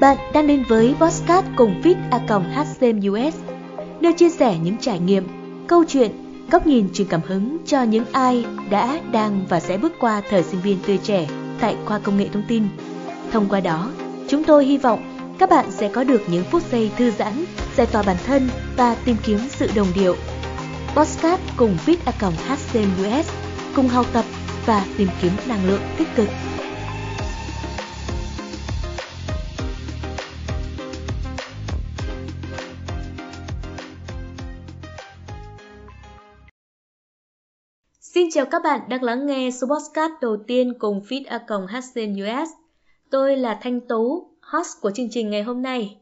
Bạn đang đến với Postcard cùng Fit A HCMUS, nơi chia sẻ những trải nghiệm, câu chuyện, góc nhìn truyền cảm hứng cho những ai đã, đang và sẽ bước qua thời sinh viên tươi trẻ tại khoa công nghệ thông tin. Thông qua đó, chúng tôi hy vọng các bạn sẽ có được những phút giây thư giãn, giải tỏa bản thân và tìm kiếm sự đồng điệu. Postcard cùng Fit A HCMUS cùng học tập và tìm kiếm năng lượng tích cực. Xin chào các bạn đang lắng nghe số podcast đầu tiên cùng Fit A HCMUS. Tôi là Thanh Tú, host của chương trình ngày hôm nay.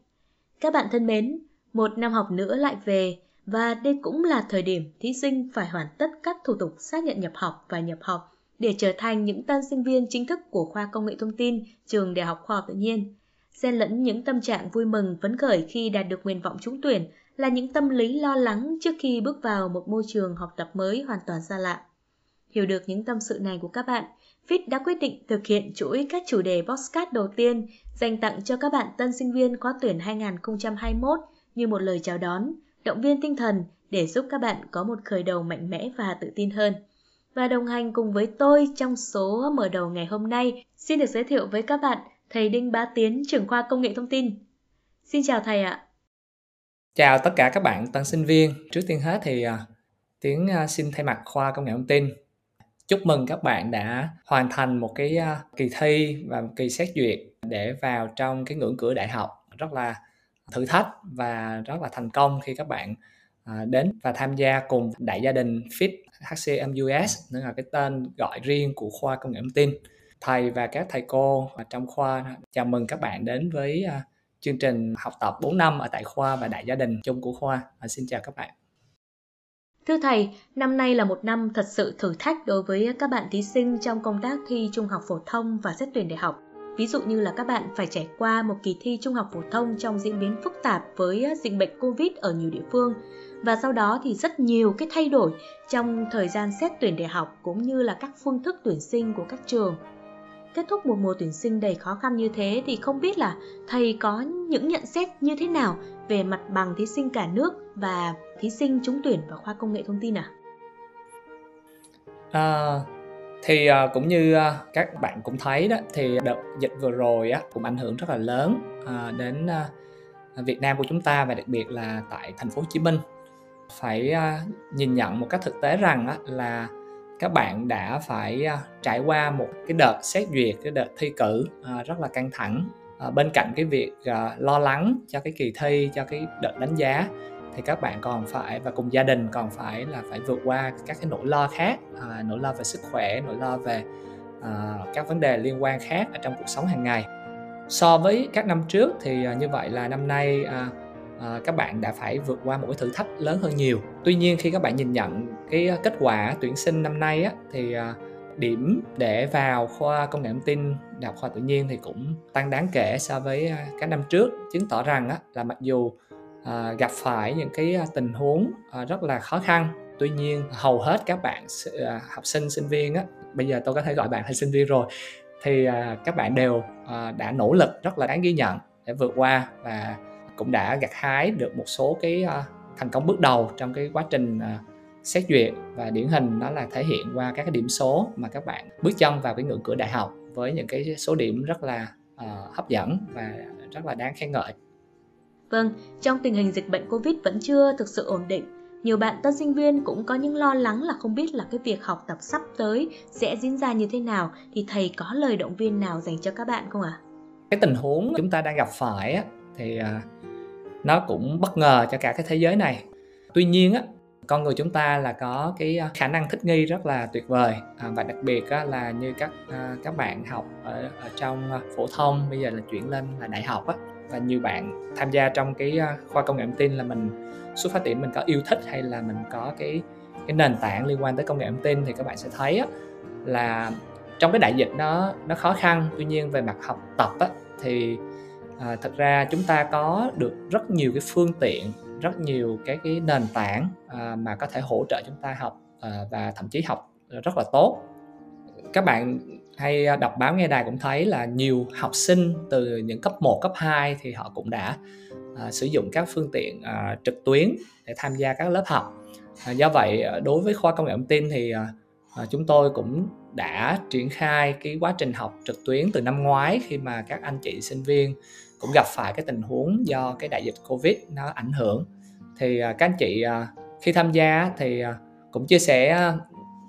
Các bạn thân mến, một năm học nữa lại về và đây cũng là thời điểm thí sinh phải hoàn tất các thủ tục xác nhận nhập học và nhập học để trở thành những tân sinh viên chính thức của khoa công nghệ thông tin trường Đại học Khoa học Tự nhiên. Xen lẫn những tâm trạng vui mừng phấn khởi khi đạt được nguyện vọng trúng tuyển là những tâm lý lo lắng trước khi bước vào một môi trường học tập mới hoàn toàn xa lạ. Hiểu được những tâm sự này của các bạn, Fit đã quyết định thực hiện chuỗi các chủ đề podcast đầu tiên dành tặng cho các bạn tân sinh viên khóa tuyển 2021 như một lời chào đón, động viên tinh thần để giúp các bạn có một khởi đầu mạnh mẽ và tự tin hơn. Và đồng hành cùng với tôi trong số mở đầu ngày hôm nay, xin được giới thiệu với các bạn thầy Đinh Bá Tiến, trưởng khoa công nghệ thông tin. Xin chào thầy ạ. Chào tất cả các bạn tân sinh viên. Trước tiên hết thì à, Tiến à, xin thay mặt khoa công nghệ thông tin chúc mừng các bạn đã hoàn thành một cái uh, kỳ thi và một kỳ xét duyệt để vào trong cái ngưỡng cửa đại học. Rất là thử thách và rất là thành công khi các bạn uh, đến và tham gia cùng đại gia đình FIT HCMUS nữa là cái tên gọi riêng của khoa công nghệ thông tin. Thầy và các thầy cô trong khoa chào mừng các bạn đến với uh, chương trình học tập 4 năm ở tại khoa và đại gia đình chung của khoa. Uh, xin chào các bạn. Thưa thầy, năm nay là một năm thật sự thử thách đối với các bạn thí sinh trong công tác thi trung học phổ thông và xét tuyển đại học. Ví dụ như là các bạn phải trải qua một kỳ thi trung học phổ thông trong diễn biến phức tạp với dịch bệnh Covid ở nhiều địa phương và sau đó thì rất nhiều cái thay đổi trong thời gian xét tuyển đại học cũng như là các phương thức tuyển sinh của các trường. Kết thúc một mùa tuyển sinh đầy khó khăn như thế thì không biết là thầy có những nhận xét như thế nào về mặt bằng thí sinh cả nước và thí sinh trúng tuyển vào khoa công nghệ thông tin à? À, thì uh, cũng như uh, các bạn cũng thấy đó thì đợt dịch vừa rồi á cũng ảnh hưởng rất là lớn uh, đến uh, Việt Nam của chúng ta và đặc biệt là tại thành phố Hồ Chí Minh phải uh, nhìn nhận một cách thực tế rằng á, là các bạn đã phải à, trải qua một cái đợt xét duyệt cái đợt thi cử à, rất là căng thẳng. À, bên cạnh cái việc lo lắng cho cái kỳ thi cho cái đợt đánh giá thì các bạn còn phải và cùng gia đình còn phải là phải vượt qua các cái nỗi lo khác à, nỗi lo về sức khỏe nỗi lo về à, các vấn đề liên quan khác ở trong cuộc sống hàng ngày. So với các năm trước thì à, như vậy là năm nay à, à, các bạn đã phải vượt qua một cái thử thách lớn hơn nhiều. Tuy nhiên khi các bạn nhìn nhận cái ờ, kết quả tuyển sinh năm nay á, thì à, điểm để vào khoa công nghệ thông tin đại học khoa tự nhiên thì cũng tăng đáng kể so với các năm trước chứng tỏ rằng á, là mặc dù à, gặp phải những cái tình huống à, rất là khó khăn tuy nhiên hầu hết các bạn à, học sinh sinh viên á bây giờ tôi có thể gọi bạn là sinh viên rồi thì à, các bạn đều à, đã nỗ lực rất là đáng ghi nhận để vượt qua và cũng đã gặt hái được một số cái à, thành công bước đầu trong cái quá trình à, xét duyệt và điển hình đó là thể hiện qua các cái điểm số mà các bạn bước chân vào cái ngưỡng cửa đại học với những cái số điểm rất là uh, hấp dẫn và rất là đáng khen ngợi Vâng, trong tình hình dịch bệnh Covid vẫn chưa thực sự ổn định, nhiều bạn tân sinh viên cũng có những lo lắng là không biết là cái việc học tập sắp tới sẽ diễn ra như thế nào thì thầy có lời động viên nào dành cho các bạn không ạ? À? Cái tình huống chúng ta đang gặp phải á, thì à, nó cũng bất ngờ cho cả cái thế giới này. Tuy nhiên á, con người chúng ta là có cái à, khả năng thích nghi rất là tuyệt vời à, và đặc biệt á, là như các à, các bạn học ở, ở trong phổ thông bây giờ là chuyển lên là đại học á và nhiều bạn tham gia trong cái khoa công nghệ thông tin là mình xuất phát điểm mình có yêu thích hay là mình có cái cái nền tảng liên quan tới công nghệ thông tin thì các bạn sẽ thấy á, là trong cái đại dịch nó nó khó khăn tuy nhiên về mặt học tập á, thì à, thật ra chúng ta có được rất nhiều cái phương tiện rất nhiều cái cái nền tảng à, mà có thể hỗ trợ chúng ta học à, và thậm chí học rất là tốt các bạn hay đọc báo nghe đài cũng thấy là nhiều học sinh từ những cấp 1, cấp 2 thì họ cũng đã à, sử dụng các phương tiện à, trực tuyến để tham gia các lớp học. À, do vậy à, đối với khoa công nghệ thông tin thì à, à, chúng tôi cũng đã triển khai cái quá trình học trực tuyến từ năm ngoái khi mà các anh chị sinh viên cũng gặp phải cái tình huống do cái đại dịch covid nó ảnh hưởng. Thì à, các anh chị à, khi tham gia thì à, cũng chia sẻ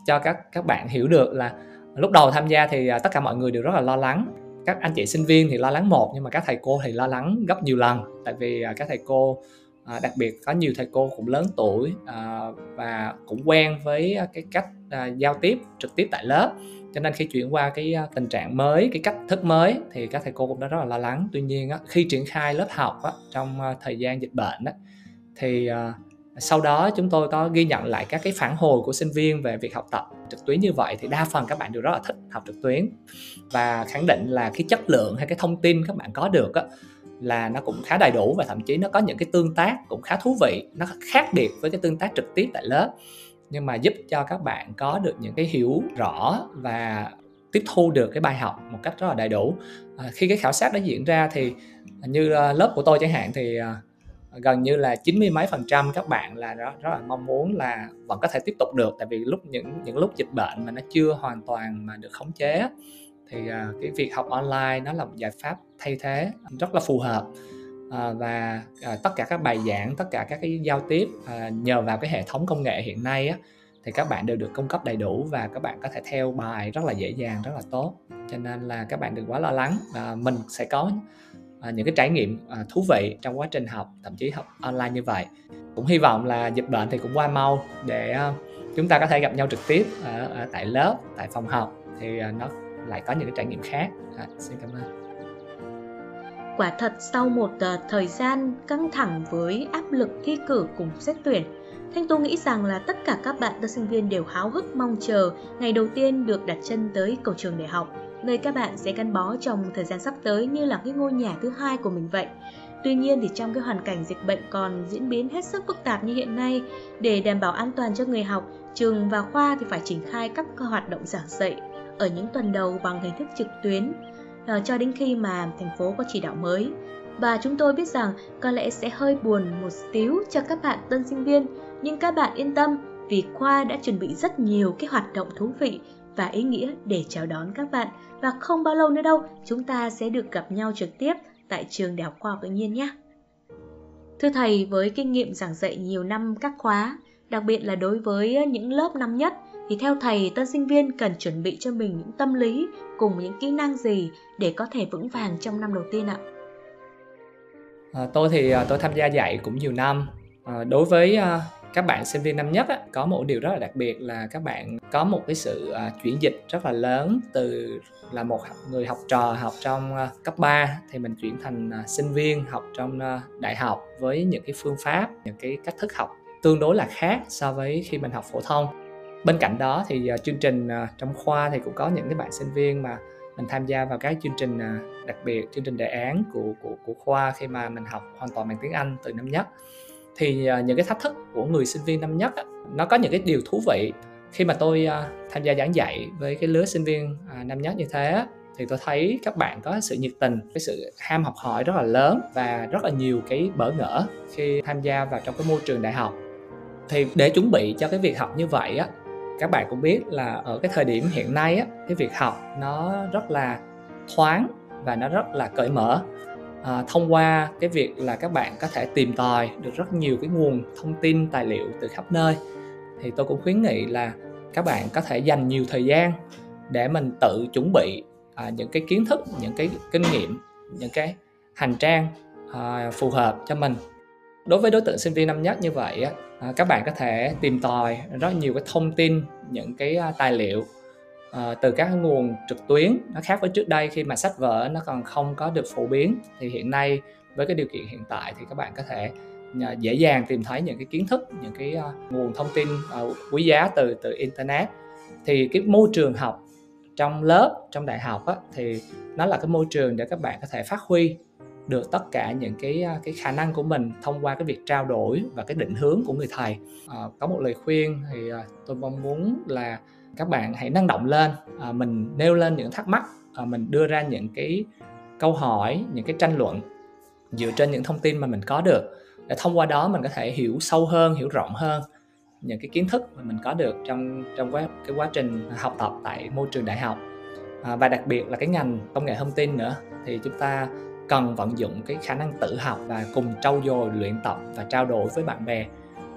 cho các các bạn hiểu được là lúc đầu tham gia thì tất cả mọi người đều rất là lo lắng. Các anh chị sinh viên thì lo lắng một, nhưng mà các thầy cô thì lo lắng gấp nhiều lần. Tại vì các thầy cô đặc biệt có nhiều thầy cô cũng lớn tuổi và cũng quen với cái cách giao tiếp trực tiếp tại lớp cho nên khi chuyển qua cái ờ, tình trạng mới cái cách thức mới thì các thầy cô cũng đã rất là lo lắng. Tuy nhiên khi triển khai lớp học trong ờ, thời gian dịch bệnh thì ờ, sau đó chúng tôi có ghi nhận lại các cái phản hồi của sinh viên về việc học tập trực tuyến như vậy thì đa phần các bạn đều rất là thích học trực tuyến. Và khẳng định là cái chất lượng hay cái thông tin các bạn có được á, là nó cũng khá đầy đủ và thậm chí nó có những cái tương tác cũng khá thú vị nó khác biệt với cái tương tác trực tiếp tại lớp nhưng mà giúp cho các bạn có được những cái hiểu rõ và tiếp thu được cái bài học một cách rất là đầy đủ. À, khi cái khảo sát đó diễn ra thì như à, lớp của tôi chẳng hạn thì à, gần như là 90 mấy phần trăm các bạn là rất, rất là mong muốn là vẫn có thể tiếp tục được. Tại vì lúc những những lúc dịch bệnh mà nó chưa hoàn toàn mà được khống chế thì à, cái việc học online nó là một giải pháp thay thế rất là phù hợp à, và à, tất cả các bài giảng tất cả các cái giao tiếp à, nhờ vào cái hệ thống công nghệ hiện nay á, thì các bạn đều được cung cấp đầy đủ và các bạn có thể theo bài rất là dễ dàng rất là tốt. Cho nên là các bạn đừng quá lo lắng à, mình sẽ có à, những cái trải nghiệm à, thú vị trong quá trình học thậm chí học online như vậy. Cũng hy vọng là dịch bệnh thì cũng qua mau để à, chúng ta có thể gặp nhau trực tiếp ở, ở tại lớp tại phòng học thì à, nó lại có những cái trải nghiệm khác. À, xin cảm ơn. Quả thật sau một ờ, thời gian căng thẳng với áp lực thi cử cùng xét tuyển, Thanh Tô nghĩ rằng là tất cả các bạn tân sinh viên đều háo hức mong chờ ngày đầu tiên được đặt chân tới cổng trường đại học, nơi các bạn sẽ gắn bó trong thời gian sắp tới như là cái ngôi nhà thứ hai của mình vậy. Tuy nhiên thì trong cái hoàn cảnh dịch bệnh còn diễn biến hết sức phức tạp như hiện nay, để đảm bảo an toàn cho người học, trường và khoa thì phải triển khai các hoạt động giảng dạy ở những tuần đầu bằng hình thức trực tuyến uh, cho đến khi mà thành phố có chỉ đạo mới. Và chúng tôi biết rằng có lẽ sẽ hơi buồn một xíu cho các bạn tân sinh viên, nhưng các bạn yên tâm vì Khoa đã chuẩn bị rất nhiều cái hoạt động thú vị và ý nghĩa để chào đón các bạn và không bao lâu nữa đâu chúng ta sẽ được gặp nhau trực tiếp tại trường Đại học Khoa học Tự nhiên nhé. Thưa thầy, với kinh nghiệm giảng dạy nhiều năm các khóa, đặc biệt là đối với những lớp năm nhất thì theo thầy tân sinh viên cần chuẩn bị cho mình những tâm lý cùng những kỹ năng gì để có thể vững vàng trong năm đầu tiên ạ? À, tôi thì à, tôi tham gia dạy cũng nhiều năm. À, đối với à, các bạn sinh viên năm nhất á, có một điều rất là đặc biệt là các bạn có một cái sự à, chuyển dịch rất là lớn từ là một người học trò học trong à, cấp 3 thì mình chuyển thành à, sinh viên học trong à, đại học với những cái phương pháp, những cái cách thức học tương đối là khác so với khi mình học phổ thông bên cạnh đó thì uh, chương trình uh, trong khoa thì cũng có những cái bạn sinh viên mà mình tham gia vào các chương trình uh, đặc biệt chương trình đề án của của của khoa khi mà mình học hoàn toàn bằng tiếng Anh từ năm nhất. Thì uh, những cái thách thức của người sinh viên năm nhất uh, nó có những cái điều thú vị. Khi mà tôi uh, tham gia giảng dạy với cái lứa sinh viên uh, năm nhất như thế thì tôi thấy các bạn có sự nhiệt tình cái sự ham học hỏi rất là lớn và rất là nhiều cái bỡ ngỡ khi tham gia vào trong cái môi trường đại học. Thì để chuẩn bị cho cái việc học như vậy á các bạn cũng biết là ở cái thời điểm hiện nay á cái việc học nó rất là thoáng và nó rất là cởi mở. À, thông qua cái việc là các bạn có thể tìm tòi được rất nhiều cái nguồn thông tin tài liệu từ khắp nơi thì tôi cũng khuyến nghị là các bạn có thể dành nhiều thời gian để mình tự chuẩn bị à, những cái kiến thức những cái kinh nghiệm những cái hành trang à, phù hợp cho mình. Đối với đối tượng sinh viên năm nhất như vậy á, à, các bạn có thể tìm tòi rất nhiều cái thông tin những cái à, tài liệu à, từ các nguồn trực tuyến. Nó khác với trước đây khi mà sách vở nó còn không có được phổ biến. Thì hiện nay với cái điều kiện hiện tại thì các bạn có thể à, dễ dàng tìm thấy những cái kiến thức những cái uh, nguồn thông tin uh, quý giá từ từ internet. Thì cái môi trường học trong lớp trong đại học á, thì nó là cái môi trường để các bạn có thể phát huy được tất cả những cái cái khả năng của mình thông qua cái việc trao đổi và cái định hướng của người thầy. À, có một lời khuyên thì à, tôi mong muốn là các bạn hãy năng động lên à, mình nêu lên những thắc mắc à, mình đưa ra những cái câu hỏi những cái tranh luận dựa trên những thông tin mà mình có được. Để thông qua đó mình có thể hiểu sâu hơn hiểu rộng hơn những cái kiến thức mà mình có được trong trong quá, cái quá trình học tập tại môi trường đại học. À, và đặc biệt là cái ngành công nghệ thông tin nữa thì chúng ta cần vận dụng cái khả năng tự học và cùng trau dồi luyện tập và trao đổi với bạn bè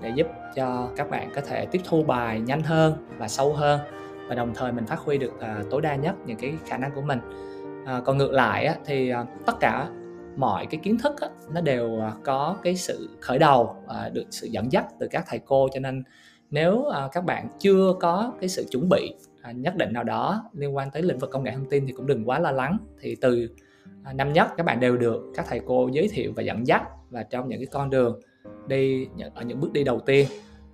để giúp cho các bạn có thể tiếp thu bài nhanh hơn và sâu hơn và đồng thời mình phát huy được uh, tối đa nhất những cái khả năng của mình. Uh, còn ngược lại á, thì uh, tất cả mọi cái kiến thức á, nó đều có cái sự khởi đầu uh, được sự dẫn dắt từ các thầy cô. Cho nên nếu uh, các bạn chưa có cái sự chuẩn bị uh, nhất định nào đó liên quan tới lĩnh vực công nghệ thông tin thì cũng đừng quá lo lắng. Thì từ À, năm nhất các bạn đều được các thầy cô giới thiệu và dẫn dắt và trong những cái con đường đi ở những bước đi đầu tiên.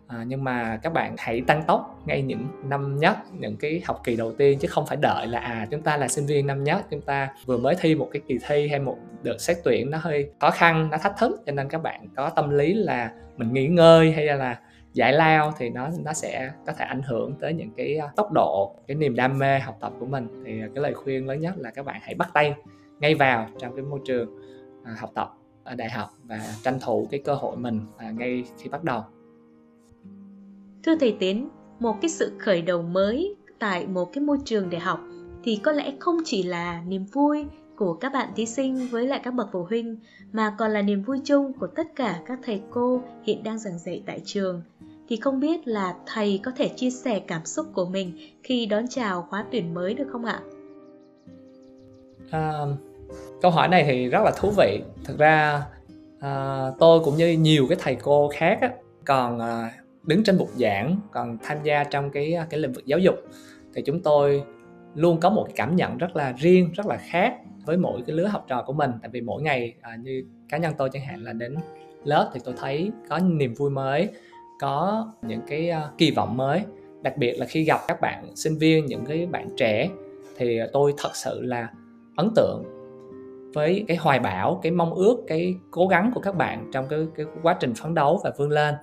À, nhưng mà các bạn hãy tăng tốc ngay những năm nhất những cái học kỳ đầu tiên chứ không phải đợi là à chúng ta là sinh viên năm nhất chúng ta vừa mới thi một cái kỳ thi hay một đợt xét tuyển nó hơi khó khăn nó thách thức. Cho nên các bạn có tâm lý là mình nghỉ ngơi hay là giải lao thì nó nó sẽ có thể ảnh hưởng tới những cái à, tốc độ cái niềm đam mê học tập của mình. Thì à, cái lời khuyên lớn nhất là các bạn hãy bắt tay ngay vào trong cái môi trường à, học tập ở đại học và tranh thủ cái cơ hội mình à, ngay khi bắt đầu thưa thầy tiến một cái sự khởi đầu mới tại một cái môi trường đại học thì có lẽ không chỉ là niềm vui của các bạn thí sinh với lại các bậc phụ huynh mà còn là niềm vui chung của tất cả các thầy cô hiện đang giảng dạy tại trường thì không biết là thầy có thể chia sẻ cảm xúc của mình khi đón chào khóa tuyển mới được không ạ? À, câu hỏi này thì rất là thú vị. Thực ra à, tôi cũng như nhiều cái thầy cô khác á, còn à, đứng trên bục giảng còn tham gia trong cái ờ, cái lĩnh vực giáo dục thì chúng tôi luôn có một cái cảm nhận rất là riêng rất là khác với mỗi cái lứa học trò của mình. Tại vì mỗi ngày à, như cá nhân tôi chẳng hạn là đến lớp thì tôi thấy có niềm vui mới có những cái uh, kỳ vọng mới. Đặc biệt là khi gặp các bạn sinh viên những cái bạn trẻ thì tôi thật sự là ấn tượng với cái hoài bão cái mong ước cái cố gắng của các bạn trong cái, cái quá trình phấn đấu và vươn lên.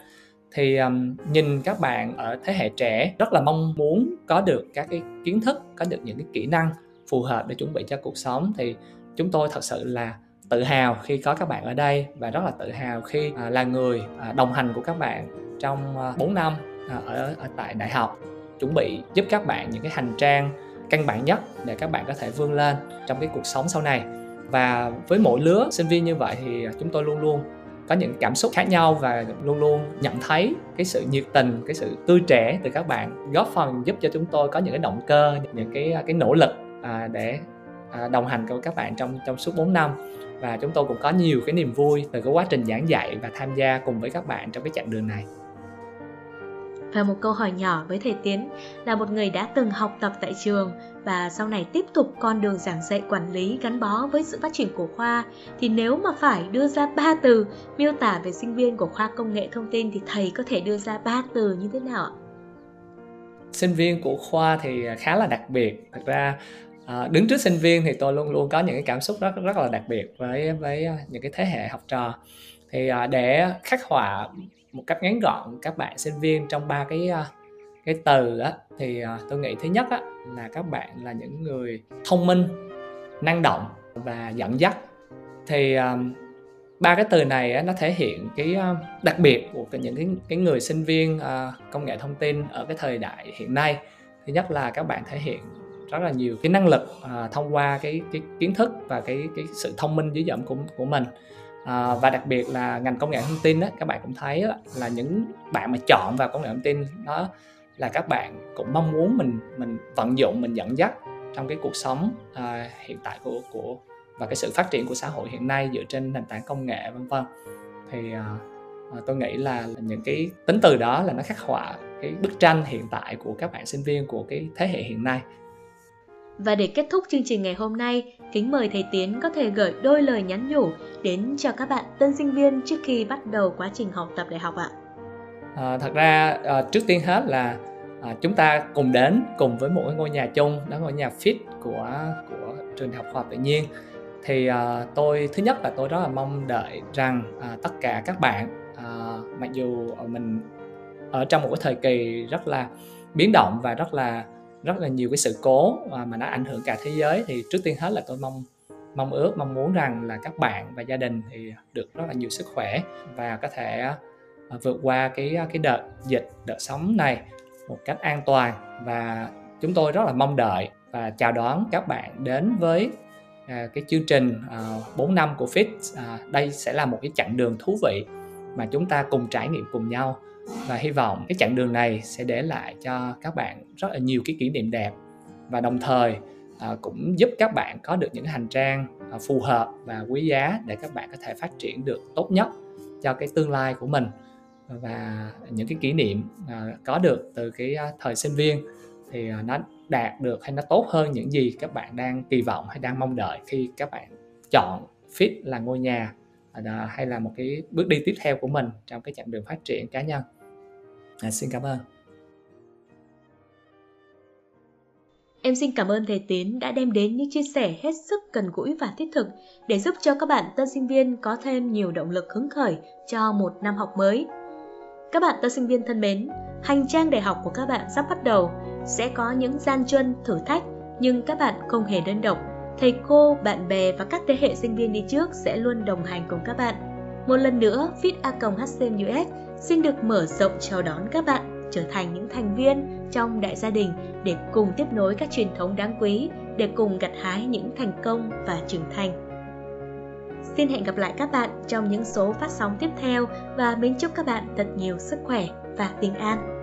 Thì um, nhìn các bạn ở thế hệ trẻ rất là mong muốn có được các cái kiến thức có được những cái kỹ năng phù hợp để chuẩn bị cho cuộc sống. Thì chúng tôi thật sự là tự hào khi có các bạn ở đây và rất là tự hào khi à, là người à, đồng hành của các bạn trong à, 4 năm à, ở, ở tại đại học chuẩn bị giúp các bạn những cái hành trang căn bản nhất để các bạn có thể vươn lên trong cái cuộc sống sau này. Và với mỗi lứa sinh viên như vậy thì chúng tôi luôn luôn có những cảm xúc khác nhau và luôn luôn nhận thấy cái sự nhiệt tình cái sự tươi trẻ từ các bạn góp phần giúp cho chúng tôi có những cái động cơ những cái cái nỗ lực à, để à, đồng hành cùng các bạn trong trong suốt 4 năm. Và chúng tôi cũng có nhiều cái niềm vui từ cái quá trình giảng dạy và tham gia cùng với các bạn trong cái chặng đường này và một câu hỏi nhỏ với thầy Tiến là một người đã từng học tập tại trường và sau này tiếp tục con đường giảng dạy quản lý gắn bó với sự phát triển của khoa thì nếu mà phải đưa ra ba từ miêu tả về sinh viên của khoa công nghệ thông tin thì thầy có thể đưa ra ba từ như thế nào ạ? Sinh viên của khoa thì khá là đặc biệt. Thật ra à, đứng trước sinh viên thì tôi luôn luôn có những cái cảm xúc rất rất là đặc biệt với với những cái thế hệ học trò. Thì à, để khắc họa một cách ngắn gọn các bạn sinh viên trong ba cái ờ, cái từ á thì ờ, tôi nghĩ thứ nhất á là các bạn là những người thông minh năng động và dẫn dắt. Thì ờ, ba cái từ này á, nó thể hiện cái đặc biệt của những cái, cái người sinh viên công nghệ thông tin ở cái thời đại hiện nay. Thứ nhất là các bạn thể hiện rất là nhiều cái năng lực à, thông qua cái cái kiến thức và cái cái sự thông minh dưới dẫm của của mình à, và đặc biệt là ngành công nghệ thông tin đó các bạn cũng thấy đó, là những bạn mà chọn vào công nghệ thông tin đó là các bạn cũng mong muốn mình mình vận dụng mình dẫn dắt trong cái cuộc sống à, hiện tại của của và cái sự phát triển của xã hội hiện nay dựa trên nền tảng công nghệ vân vân. Thì à, à tôi nghĩ là những cái tính từ đó là nó khắc họa cái bức tranh hiện tại của các bạn sinh viên của cái thế hệ hiện nay và để kết thúc chương trình ngày hôm nay, kính mời thầy Tiến có thể gửi đôi lời nhắn nhủ đến cho các bạn tân sinh viên trước khi bắt đầu quá trình học tập đại học ạ. À, thật ra à, trước tiên hết là à, chúng ta cùng đến cùng với một cái ngôi nhà chung đó ngôi nhà fit của của trường đại học khoa học tự nhiên thì à, tôi thứ nhất là tôi rất là mong đợi rằng à, tất cả các bạn à, mặc dù mình ở trong một cái thời kỳ rất là biến động và rất là rất là nhiều cái sự cố mà nó ảnh hưởng cả thế giới. Thì trước tiên hết là tôi mong mong ước, mong muốn rằng là các bạn và gia đình thì được rất là nhiều sức khỏe và có thể à, vượt qua cái à, cái đợt dịch, đợt sống này một cách an toàn. Và chúng tôi rất là mong đợi và chào đón các bạn đến với à, cái chương trình 4 năm của Fit đây sẽ là một cái chặng đường thú vị mà chúng ta cùng trải nghiệm cùng nhau và hy vọng cái chặng đường này sẽ để lại cho các bạn rất là nhiều cái kỷ niệm đẹp. Và đồng thời à, cũng giúp các bạn có được những hành trang à, phù hợp và quý giá để các bạn có thể phát triển được tốt nhất cho cái tương lai của mình. Và những cái kỷ niệm à, có được từ cái à, thời sinh viên thì à, nó đạt được hay nó tốt hơn những gì các bạn đang kỳ vọng hay đang mong đợi khi các bạn chọn fit là ngôi nhà à, hay là một cái bước đi tiếp theo của mình trong cái chặng đường phát triển cá nhân à, xin cảm ơn Em xin cảm ơn thầy Tiến đã đem đến những chia sẻ hết sức cần gũi và thiết thực để giúp cho các bạn tân sinh viên có thêm nhiều động lực hứng khởi cho một năm học mới. Các bạn tân sinh viên thân mến, hành trang đại học của các bạn sắp bắt đầu, sẽ có những gian truân, thử thách, nhưng các bạn không hề đơn độc. Thầy cô, bạn bè và các thế hệ sinh viên đi trước sẽ luôn đồng hành cùng các bạn. Một lần nữa, Fit A HCMUS xin được mở rộng chào đón các bạn trở thành những thành viên trong đại gia đình để cùng tiếp nối các truyền thống đáng quý, để cùng gặt hái những thành công và trưởng thành. Xin hẹn gặp lại các bạn trong những số phát sóng tiếp theo và mến chúc các bạn thật nhiều sức khỏe và bình an.